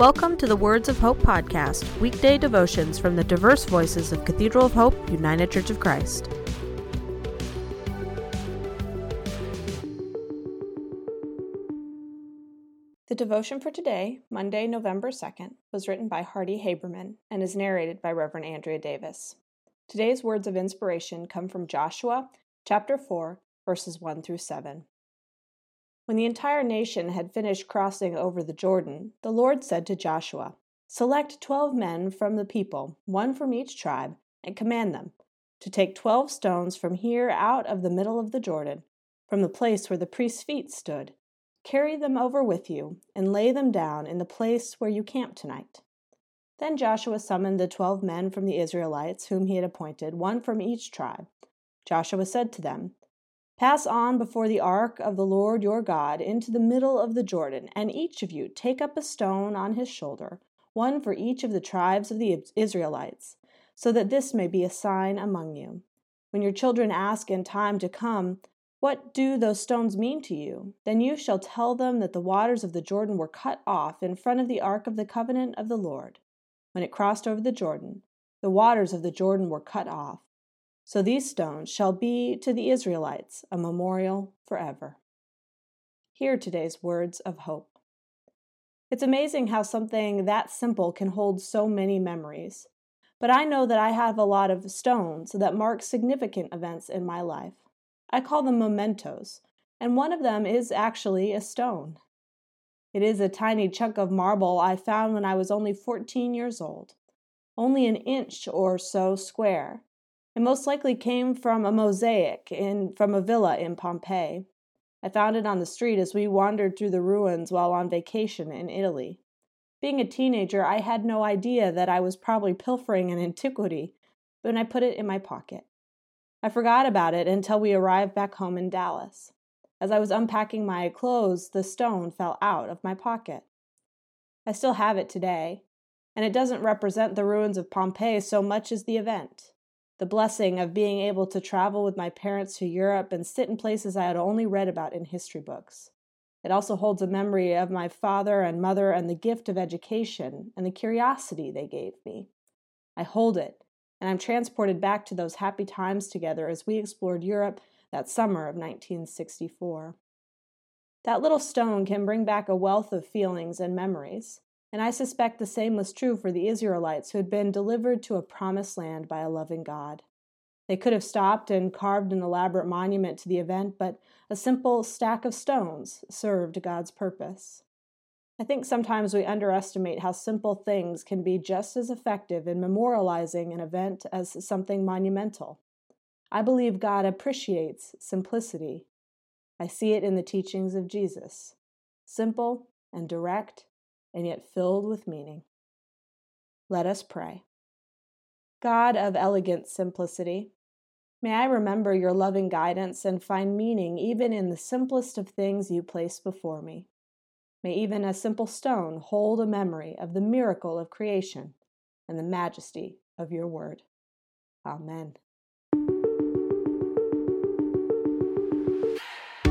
Welcome to the Words of Hope podcast, weekday devotions from the diverse voices of Cathedral of Hope, United Church of Christ. The devotion for today, Monday, November 2nd, was written by Hardy Haberman and is narrated by Reverend Andrea Davis. Today's words of inspiration come from Joshua chapter 4, verses 1 through 7. When the entire nation had finished crossing over the Jordan, the Lord said to Joshua, Select twelve men from the people, one from each tribe, and command them to take twelve stones from here out of the middle of the Jordan, from the place where the priest's feet stood. Carry them over with you, and lay them down in the place where you camp tonight. Then Joshua summoned the twelve men from the Israelites whom he had appointed, one from each tribe. Joshua said to them, Pass on before the ark of the Lord your God into the middle of the Jordan, and each of you take up a stone on his shoulder, one for each of the tribes of the Israelites, so that this may be a sign among you. When your children ask in time to come, What do those stones mean to you? Then you shall tell them that the waters of the Jordan were cut off in front of the ark of the covenant of the Lord. When it crossed over the Jordan, the waters of the Jordan were cut off. So these stones shall be to the Israelites a memorial forever. Hear today's words of hope. It's amazing how something that simple can hold so many memories. But I know that I have a lot of stones that mark significant events in my life. I call them mementos, and one of them is actually a stone. It is a tiny chunk of marble I found when I was only 14 years old, only an inch or so square, it most likely came from a mosaic in, from a villa in Pompeii. I found it on the street as we wandered through the ruins while on vacation in Italy. Being a teenager, I had no idea that I was probably pilfering an antiquity, but I put it in my pocket. I forgot about it until we arrived back home in Dallas. As I was unpacking my clothes, the stone fell out of my pocket. I still have it today, and it doesn't represent the ruins of Pompeii so much as the event the blessing of being able to travel with my parents to Europe and sit in places I had only read about in history books. It also holds a memory of my father and mother and the gift of education and the curiosity they gave me. I hold it, and I'm transported back to those happy times together as we explored Europe that summer of 1964. That little stone can bring back a wealth of feelings and memories. And I suspect the same was true for the Israelites who had been delivered to a promised land by a loving God. They could have stopped and carved an elaborate monument to the event, but a simple stack of stones served God's purpose. I think sometimes we underestimate how simple things can be just as effective in memorializing an event as something monumental. I believe God appreciates simplicity. I see it in the teachings of Jesus simple and direct and yet filled with meaning. Let us pray. God of elegant simplicity, may I remember your loving guidance and find meaning even in the simplest of things you place before me. May even a simple stone hold a memory of the miracle of creation and the majesty of your word. Amen.